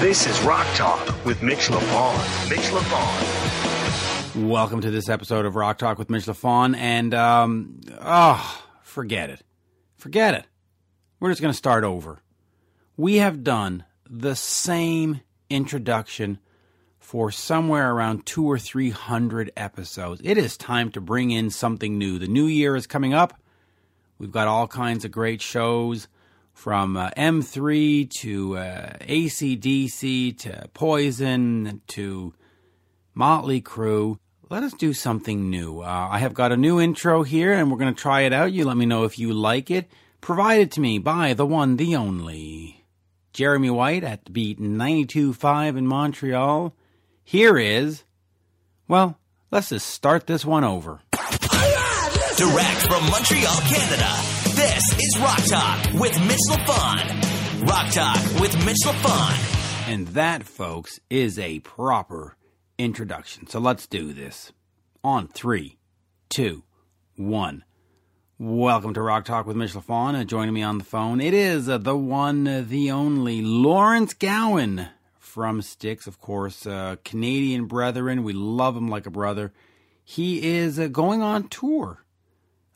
This is Rock Talk with Mitch LaFon. Mitch LaFon. Welcome to this episode of Rock Talk with Mitch LaFon. And, um, oh, forget it. Forget it. We're just going to start over. We have done the same introduction for somewhere around two or three hundred episodes. It is time to bring in something new. The new year is coming up. We've got all kinds of great shows from uh, M3 to uh, ACDC to Poison to Motley Crue. Let us do something new. Uh, I have got a new intro here and we're going to try it out. You let me know if you like it. Provided to me by the one, the only Jeremy White at the Beat 92.5 in Montreal. Here is, well, let's just start this one over. Direct from Montreal, Canada. This is Rock Talk with Mitch LaFon. Rock Talk with Mitch LaFon. And that, folks, is a proper introduction. So let's do this. On three, two, one. Welcome to Rock Talk with Mitch LaFon. Uh, joining me on the phone, it is uh, the one, uh, the only Lawrence Gowan from Styx, of course, Canadian brethren. We love him like a brother. He is going on tour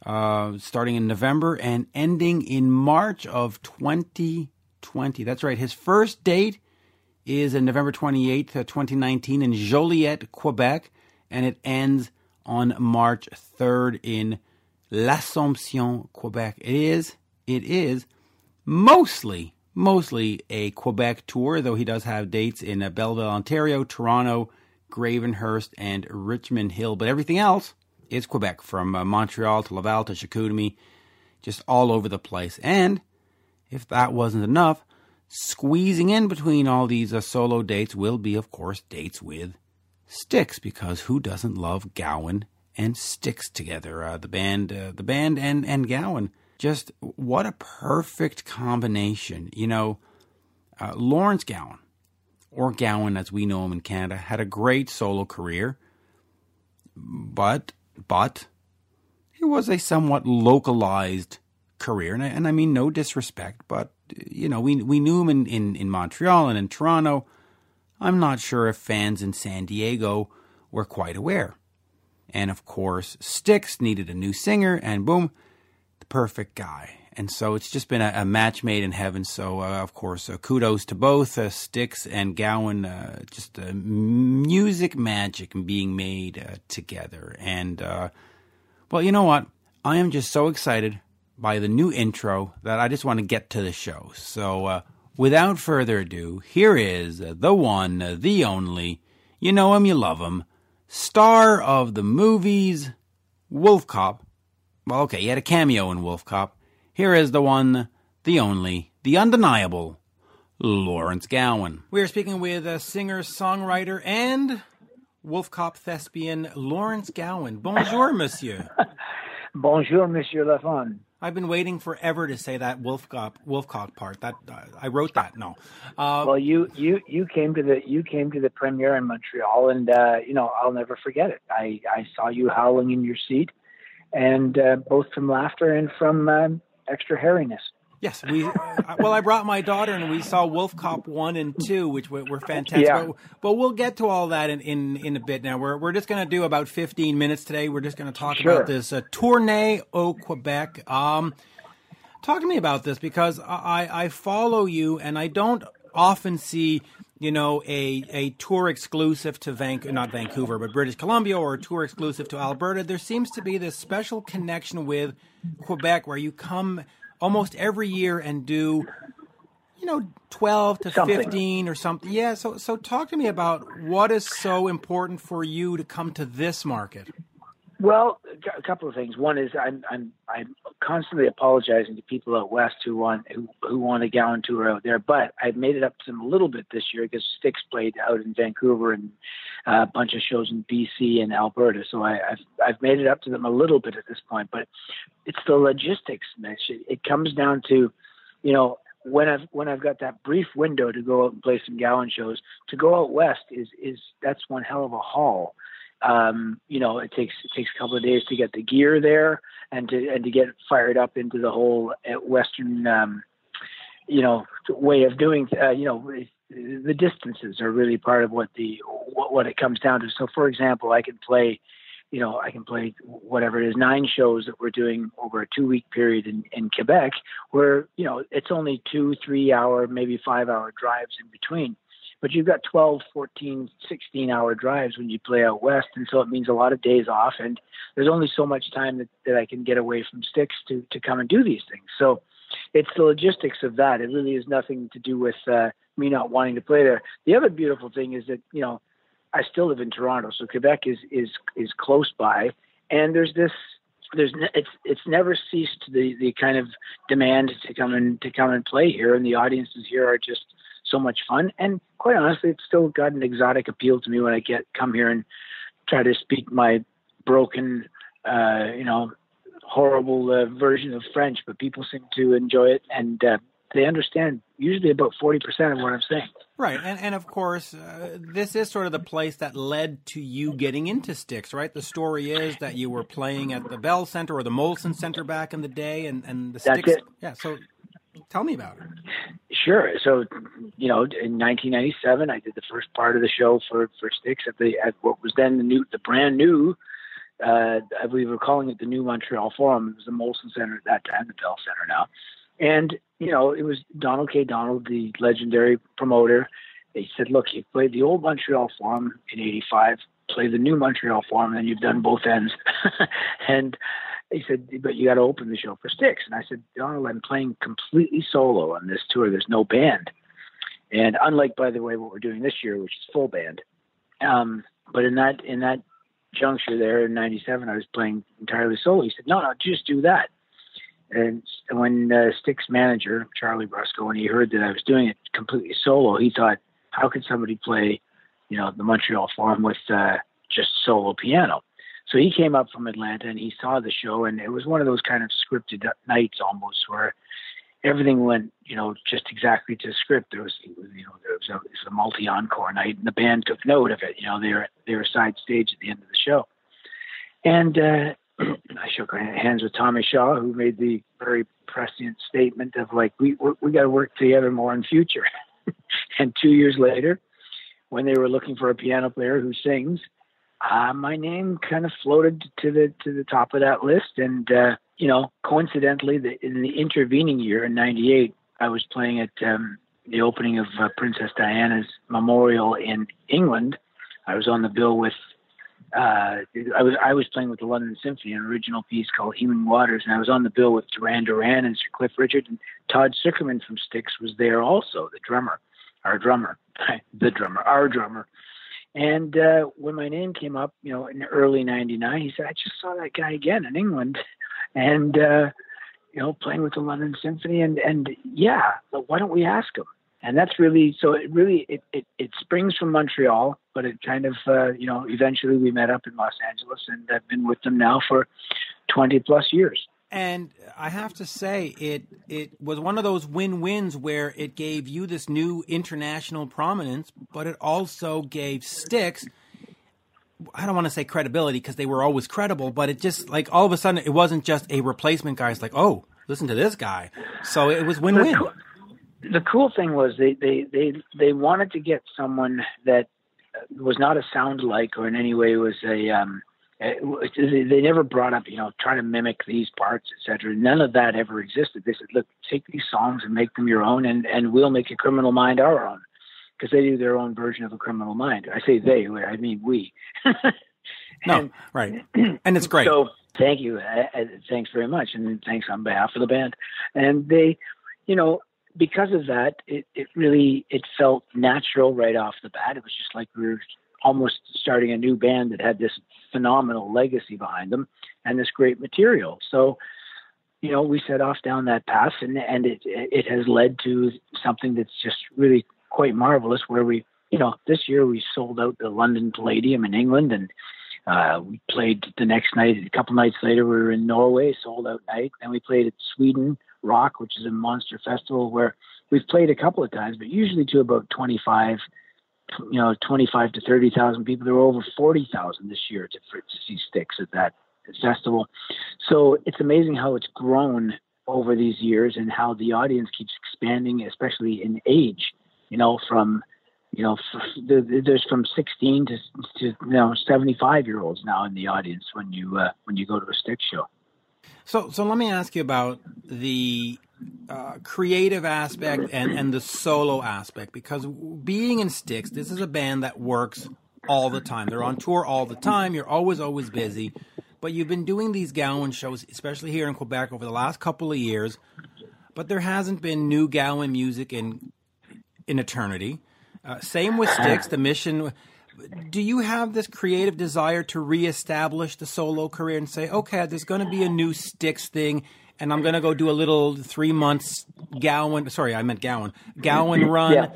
uh, starting in November and ending in March of 2020. That's right. His first date is in November 28th, 2019 in Joliette, Quebec, and it ends on March 3rd in L'Assomption, Quebec. It is, it is mostly, mostly a Quebec tour, though he does have dates in uh, Belleville, Ontario, Toronto, Gravenhurst, and Richmond Hill. But everything else is Quebec, from uh, Montreal to Laval to Chicoutimi, just all over the place. And if that wasn't enough, squeezing in between all these uh, solo dates will be, of course, dates with Styx, because who doesn't love Gowan and Styx together? Uh, the band, uh, the band, and and Gowan. Just what a perfect combination. You know, uh, Lawrence Gowan, or Gowan as we know him in Canada, had a great solo career, but but it was a somewhat localized career, and I, and I mean no disrespect, but you know we we knew him in, in, in Montreal and in Toronto. I'm not sure if fans in San Diego were quite aware. And of course, Styx needed a new singer, and boom, the perfect guy. And so it's just been a, a match made in heaven. So, uh, of course, uh, kudos to both uh, Styx and Gowan. Uh, just uh, music magic being made uh, together. And, well, you know what? I am just so excited by the new intro that I just want to get to the show. So, without further ado, here is the one, the only, you know him, you love him, star of the movies Wolf Cop. Well, okay, he had a cameo in Wolf Cop. Here is the one, the only, the undeniable Lawrence Gowan. We are speaking with a singer, songwriter, and Wolf Cop thespian Lawrence Gowan. Bonjour, monsieur. Bonjour, Monsieur Lafon. I've been waiting forever to say that Wolf Cop, Wolf Cop part. That uh, I wrote that. No. Uh, well, you you you came to the you came to the premiere in Montreal, and uh, you know I'll never forget it. I I saw you howling in your seat, and uh, both from laughter and from um, extra hairiness. Yes, we. Uh, well, I brought my daughter, and we saw Wolf Cop one and two, which were, were fantastic. Yeah. But, but, we'll get to all that in, in, in a bit. Now we're we're just going to do about fifteen minutes today. We're just going to talk sure. about this uh, Tournée au Quebec. Um, talk to me about this because I I follow you, and I don't often see you know, a, a tour exclusive to Vancouver, not Vancouver, but British Columbia, or a tour exclusive to Alberta. There seems to be this special connection with Quebec where you come almost every year and do, you know, 12 to something. 15 or something. Yeah. So, so talk to me about what is so important for you to come to this market. Well, a couple of things. One is I'm I'm I'm constantly apologizing to people out west who want who, who want a Gowan tour out there, but I've made it up to them a little bit this year because Styx played out in Vancouver and uh, a bunch of shows in BC and Alberta, so I, I've I've made it up to them a little bit at this point. But it's the logistics, Mitch. It, it comes down to, you know, when I've when I've got that brief window to go out and play some Gowan shows, to go out west is is that's one hell of a haul um, you know, it takes it takes a couple of days to get the gear there and to and to get fired up into the whole uh, Western, um, you know, way of doing. Uh, you know, the distances are really part of what the what, what it comes down to. So, for example, I can play, you know, I can play whatever it is, nine shows that we're doing over a two week period in, in Quebec, where you know it's only two, three hour, maybe five hour drives in between. But you've got 12, 14, 16 hour drives when you play out west. And so it means a lot of days off. And there's only so much time that, that I can get away from Styx to, to come and do these things. So it's the logistics of that. It really has nothing to do with uh, me not wanting to play there. The other beautiful thing is that, you know, I still live in Toronto. So Quebec is, is, is close by. And there's this there's it's it's never ceased the the kind of demand to come and to come and play here, and the audiences here are just so much fun. And quite honestly, it's still got an exotic appeal to me when I get come here and try to speak my broken, uh, you know, horrible uh, version of French. But people seem to enjoy it, and uh, they understand usually about forty percent of what I'm saying. Right, and and of course, uh, this is sort of the place that led to you getting into Styx, right? The story is that you were playing at the Bell Center or the Molson Center back in the day, and and the That's Styx. it. Yeah, so tell me about it. Sure. So, you know, in 1997, I did the first part of the show for for Styx at the at what was then the new, the brand new. Uh, I believe we were calling it the New Montreal Forum. It was the Molson Center at that time, the Bell Center now, and you know, it was Donald K. Donald, the legendary promoter. He said, "Look, you played the old Montreal Forum in '85. Play the new Montreal Forum, and you've done both ends." and he said, but you got to open the show for Styx. And I said, Donald, I'm playing completely solo on this tour. There's no band. And unlike, by the way, what we're doing this year, which is full band. Um, but in that in that juncture there in '97, I was playing entirely solo. He said, no, no, just do that. And when uh, Styx manager Charlie Brusco, when he heard that I was doing it completely solo, he thought, how could somebody play, you know, the Montreal Forum with uh, just solo piano? So he came up from Atlanta and he saw the show, and it was one of those kind of scripted nights almost where everything went, you know, just exactly to script. There was, you know, there was a, it was a multi encore night, and the band took note of it. You know, they were they were side stage at the end of the show, and uh, I shook hands with Tommy Shaw, who made the very prescient statement of like, we we, we got to work together more in future. and two years later, when they were looking for a piano player who sings uh, my name kind of floated to the to the top of that list. And uh, you know, coincidentally, the, in the intervening year in '98, I was playing at um, the opening of uh, Princess Diana's memorial in England. I was on the bill with. Uh, I was I was playing with the London Symphony, an original piece called Healing Waters, and I was on the bill with Duran Duran and Sir Cliff Richard, and Todd Sucherman from Styx was there also, the drummer, our drummer, the drummer, our drummer. And uh, when my name came up, you know, in early '99, he said, "I just saw that guy again in England," and uh, you know, playing with the London Symphony, and and yeah, why don't we ask him? And that's really so. It really it it, it springs from Montreal, but it kind of uh, you know eventually we met up in Los Angeles, and I've been with them now for 20 plus years. And I have to say, it it was one of those win wins where it gave you this new international prominence, but it also gave Styx. I don't want to say credibility because they were always credible, but it just like all of a sudden it wasn't just a replacement guy. It's like, oh, listen to this guy. So it was win win. The cool thing was they, they, they, they wanted to get someone that was not a sound like or in any way was a um, Eh, they never brought up, you know, try to mimic these parts, etc. None of that ever existed. They said, look, take these songs and make them your own, and and we'll make a Criminal Mind our own, because they do their own version of a Criminal Mind. I say they, I mean we. no, right, and it's great. So thank you, eh, eh, thanks very much, and thanks on behalf of the band. And they, you know, because of that, it, it really it felt natural right off the bat. It was just like we were almost starting a new band that had this phenomenal legacy behind them and this great material. So, you know, we set off down that path, and and it it has led to something that's just really quite marvelous. Where we, you know, this year we sold out the London Palladium in England, and uh, we played the next night. A couple nights later, we were in Norway, sold out night. Then we played at Sweden Rock, which is a monster festival where we've played a couple of times, but usually to about 25 you know, 25 to 30,000 people. There were over 40,000 this year to, for, to see Styx at that festival. So it's amazing how it's grown over these years and how the audience keeps expanding, especially in age. you know, from you know, there's from 16 to, to you know 75 year olds now in the audience when you uh, when you go to a Styx show. So, so let me ask you about the uh, creative aspect and, and the solo aspect because being in Styx, this is a band that works all the time. They're on tour all the time. You're always, always busy. But you've been doing these Gowan shows, especially here in Quebec, over the last couple of years. But there hasn't been new Gowan music in in eternity. Uh, same with Styx. The mission. Do you have this creative desire to reestablish the solo career and say, okay, there's going to be a new Styx thing, and I'm going to go do a little three months Gowan. Sorry, I meant Gowan. Gowan run, Yeah.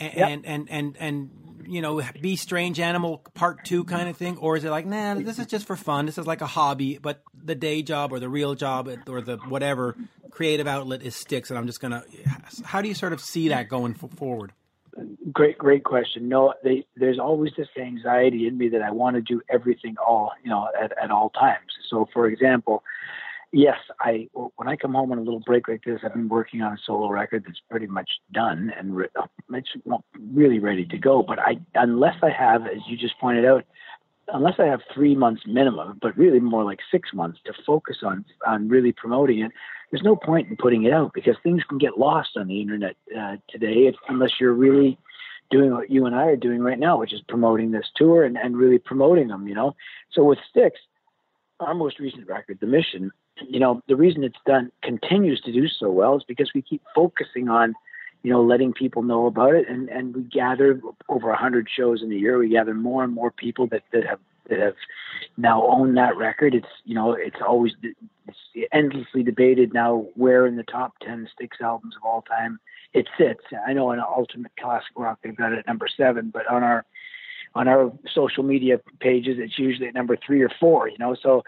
and, Yep. and and and and you know, be strange animal part two kind of thing, or is it like, nah, this is just for fun. This is like a hobby, but the day job or the real job or the whatever creative outlet is Styx, and I'm just gonna. How do you sort of see that going forward? Great, great question. No, they, there's always this anxiety in me that I want to do everything all, you know, at, at all times. So, for example, yes, I when I come home on a little break like this, I've been working on a solo record that's pretty much done and re- uh, it's really ready to go. But I, unless I have, as you just pointed out, unless I have three months minimum, but really more like six months to focus on on really promoting it, there's no point in putting it out because things can get lost on the internet uh, today if, unless you're really doing what you and I are doing right now, which is promoting this tour and, and really promoting them, you know. So with Styx, our most recent record, The Mission, you know, the reason it's done continues to do so well is because we keep focusing on, you know, letting people know about it and, and we gather over a hundred shows in a year. We gather more and more people that, that have that have now owned that record. It's you know, it's always it's endlessly debated now where in the top ten Styx albums of all time it sits. I know on Ultimate Classic Rock they've got it at number seven, but on our on our social media pages it's usually at number three or four. You know, so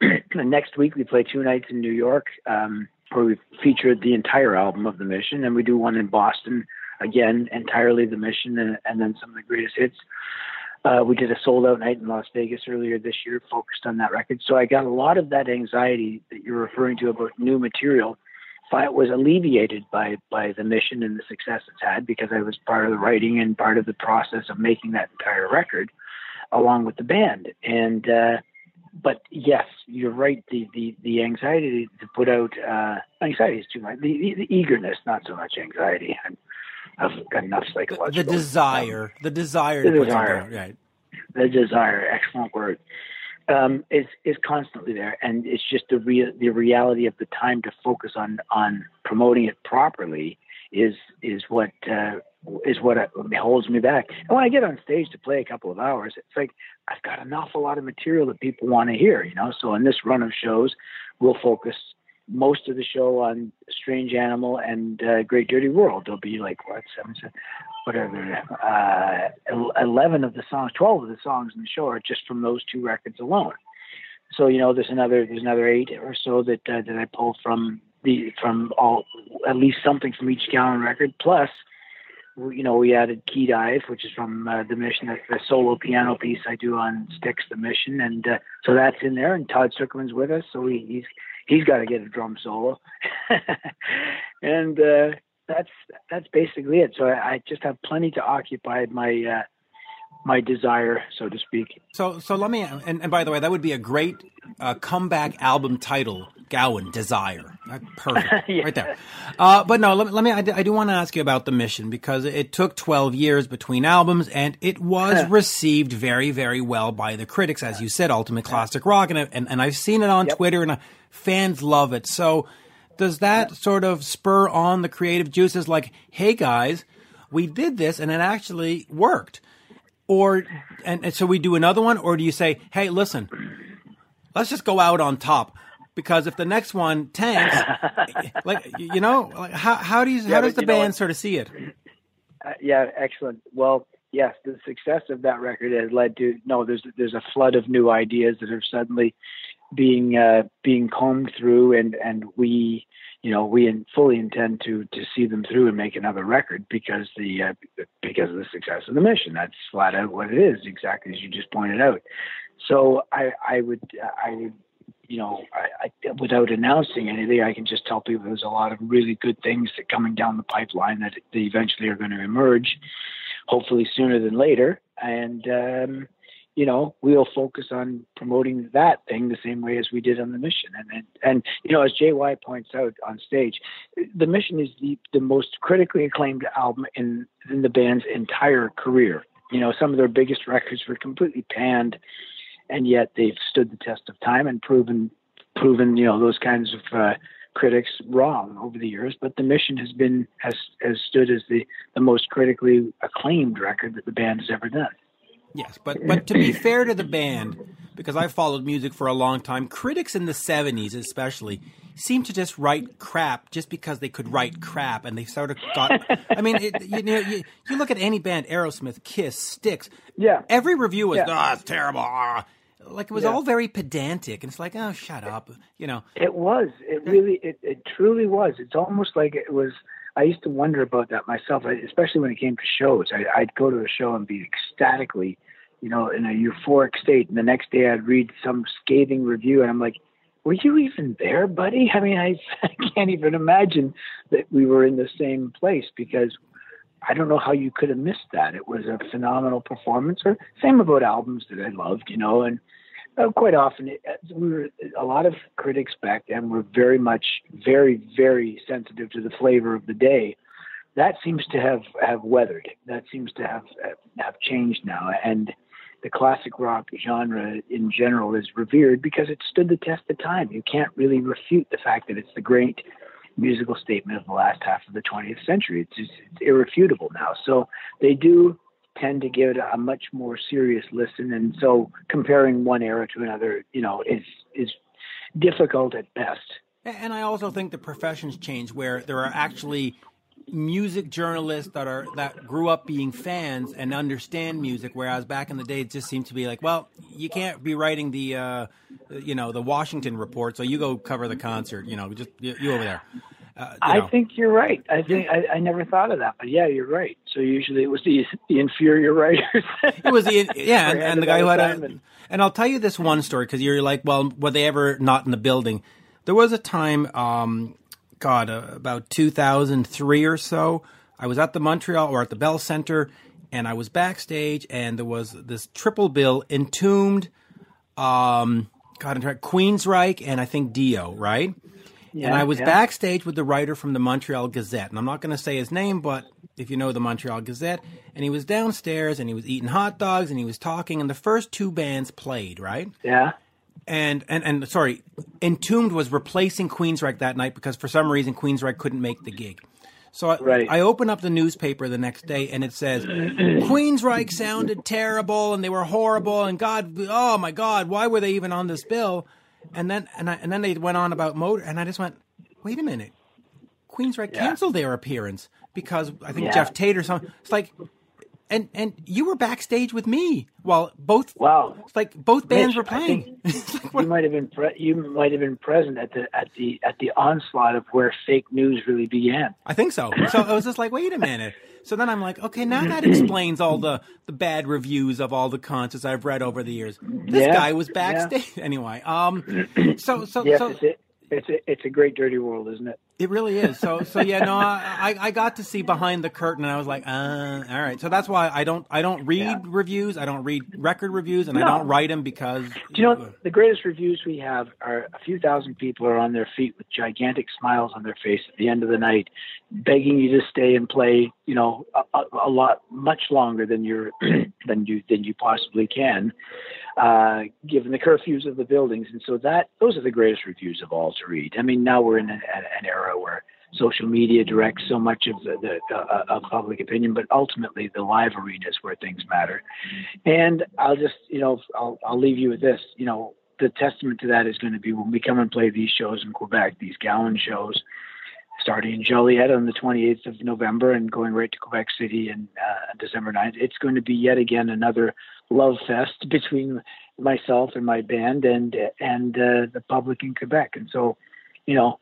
next week we play two nights in New York, um, where we featured the entire album of the Mission, and we do one in Boston again, entirely the Mission, and, and then some of the greatest hits. Uh, we did a sold out night in Las Vegas earlier this year, focused on that record. So I got a lot of that anxiety that you're referring to about new material. fi- Was alleviated by by the mission and the success it's had because I was part of the writing and part of the process of making that entire record, along with the band. And uh, but yes, you're right. The the the anxiety to put out uh, anxiety is too much. The, the, the eagerness, not so much anxiety. I'm, I've got enough psychological. the desire, the desire The to desire. out, right? the desire, excellent word, um, is is constantly there, and it's just the real the reality of the time to focus on on promoting it properly is is what uh, is what holds me back. And when I get on stage to play a couple of hours, it's like I've got an awful lot of material that people want to hear, you know. So in this run of shows, we'll focus most of the show on Strange Animal and uh, Great Dirty World. There'll be like what seven, seven whatever, uh, 11 of the songs, 12 of the songs in the show are just from those two records alone. So, you know, there's another, there's another eight or so that, uh, that I pull from the, from all, at least something from each Gowan record. Plus, you know, we added Khedive, which is from uh, the Mission. That's the solo piano piece I do on Styx, the Mission, and uh, so that's in there. And Todd Sucherman's with us, so he, he's he's got to get a drum solo, and uh, that's that's basically it. So I, I just have plenty to occupy my uh, my desire, so to speak. So, so let me, and, and by the way, that would be a great uh, comeback album title, Gowan, Desire. Uh, Perfect, Yeah. right there. Uh, but no, let me, let me I, do- I do want to ask you about the mission because it took 12 years between albums and it was received very, very well by the critics, as you said, Ultimate Classic Rock. And, and, and I've seen it on Yep. Twitter and uh, fans love it. So, does that sort of spur on the creative juices like, hey guys, we did this and it actually worked? Or and, and so we do another one or do you say hey listen let's just go out on top because if the next one tanks like you know like how, how do you Yeah, how does the band sort of see it Uh, yeah, excellent. Well, yes, the success of that record has led to no. There's there's a flood of new ideas that are suddenly being uh, being combed through, and and we, you know, we fully intend to to see them through and make another record because the uh, because of the success of the mission. That's flat out what it is, exactly as you just pointed out. So I I would I would you know, I, I, without announcing anything, I can just tell people there's a lot of really good things that coming down the pipeline that, that eventually are going to emerge, hopefully sooner than later. And um, you know, we'll focus on promoting that thing the same way as we did on the mission. And and, and you know, as JY points out on stage, the mission is the the most critically acclaimed album in in the band's entire career. You know, some of their biggest records were completely panned, and yet they've stood the test of time and proven proven you know those kinds of uh, critics wrong over the years. But the mission has been has has stood as the the most critically acclaimed record that the band has ever done. Yes, but but to be fair to the band, because I followed music for a long time, critics in the '70s, especially, seemed to just write crap just because they could write crap, and they sort of got. I mean, it, you know, you, you, look at any band, Aerosmith, Kiss, Styx. Yeah. Every review was, yeah. oh, it's terrible. Ah. Like it was yeah. all very pedantic, and it's like, oh, shut up, you know. It was. It really. It, it truly was. It's almost like it was. I used to wonder about that myself, especially when it came to shows. I, I'd go to a show and be ecstatically, you know, in a euphoric state, and the next day I'd read some scathing review, and I'm like, "Were you even there, buddy?" I mean, I, I can't even imagine that we were in the same place because I don't know how you could have missed that. It was a phenomenal performance. Or same about albums that I loved, you know, and uh, quite often. It, we were a lot of critics back then were very much very very sensitive to the flavor of the day. That seems to have have weathered. That seems to have have changed now. And the classic rock genre in general is revered because it stood the test of time. You can't really refute the fact that it's the great musical statement of the last half of the 20th century. It's, just, it's irrefutable now. So they do tend to give it a much more serious listen. And so comparing one era to another, you know, is is difficult at best. And I also think the professions change where there are actually music journalists that are that grew up being fans and understand music whereas back in the day it just seemed to be like well you can't be writing the uh, you know the washington report so you go cover the concert you know just you, you over there uh, I know. think you're right. I think I, I, never thought of that, but yeah, you're right. So usually it was the the inferior writers. it was the yeah, and, and the guy who had a, and, and I'll tell you this one story because you're like, well, were they ever not in the building? There was a time, um, God, uh, about 2003 or so. I was at the Montreal or at the Bell Center, and I was backstage, and there was this triple bill, Entombed, um, God, Queensryche, and I think Dio, right? Yeah, and I was yeah. backstage with the writer from the Montreal Gazette, and I'm not going to say his name, but if you know the Montreal Gazette, and he was downstairs and he was eating hot dogs and he was talking, and the first two bands played, right? Yeah. And and and sorry, Entombed was replacing Queensryche that night because for some reason Queensryche couldn't make the gig. So I, right. I open up the newspaper the next day and it says Queensryche sounded terrible and they were horrible and God, oh my God, why were they even on this bill? And then and I, and then they went on about motor, and I just went, wait a minute, Queensryche yeah. canceled their appearance because I think yeah. Geoff Tate or something. It's like, and and you were backstage with me while both wow, it's like both bands Mitch, were playing. like, you might have been pre- you might have been present at the at the at the onslaught of where fake news really began. I think so. So I was just like, wait a minute. So then I'm like, okay, now that explains all the, the bad reviews of all the concerts I've read over the years. This yeah, guy was backstage yeah. anyway. Um, so so yes, so it's it's a it's a great dirty world, isn't it? It really is. So so yeah, no, I I got to see behind the curtain, and I was like, uh, all right. So that's why I don't I don't read yeah. reviews, I don't read record reviews, and no. I don't write them because. Do you know the greatest reviews we have are a few thousand people are on their feet with gigantic smiles on their face at the end of the night, begging you to stay and play. You know, a, a lot much longer than you're than you than you possibly can uh, given the curfews of the buildings. And so that those are the greatest reviews of all to read. I mean, now we're in an, an era where social media directs so much of the, the uh, of public opinion, but ultimately the live arena is where things matter. And I'll just, you know, I'll, I'll leave you with this. You know, the testament to that is going to be when we come and play these shows in Quebec, these Gowan shows starting in Joliette on the 28th of November and going right to Quebec City on uh, December 9th. It's going to be yet again another love fest between myself and my band and and uh, the public in Quebec. And so, you know,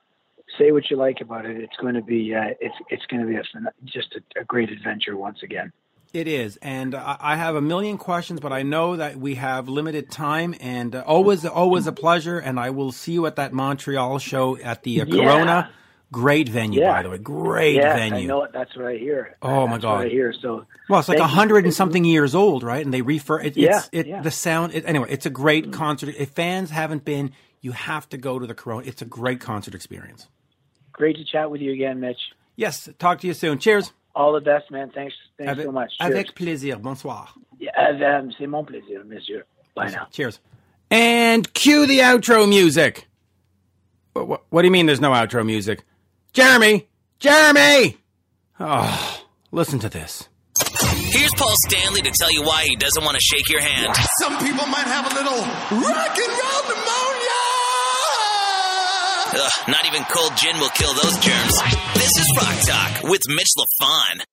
say what you like about it. It's going to be uh, it's it's going to be a, just a, a great adventure once again. It is, and I I have a million questions, but I know that we have limited time, and uh, always, always a pleasure. And I will see you at that Montreal show at the uh, Yeah. Corona. Great venue, Yeah. by the way. Great yeah, venue. I know it. That's what I hear. Oh, my God. I hear. So Well, it's like a hundred and something years old, right? And they refer it. Yeah, it's, it, yeah. Mm. The sound. It, anyway, it's a great concert. If fans haven't been, you have to go to the Corona. It's a great concert experience. Great to chat with you again, Mitch. Yes. Talk to you soon. Cheers. All the best, man. Thanks. Thanks Avec, so much. Cheers. avec plaisir. Bonsoir. Yeah, C'est mon plaisir, monsieur. Bye now. Cheers. And cue the outro music. What, what, what do you mean there's no outro music? Jeremy! Jeremy! Oh, listen to this. Here's Paul Stanley to tell you why he doesn't want to shake your hand. Some people might have a little rock and roll pneumonia. Ugh, not even cold gin will kill those germs. This is Rock Talk with Mitch LaFon.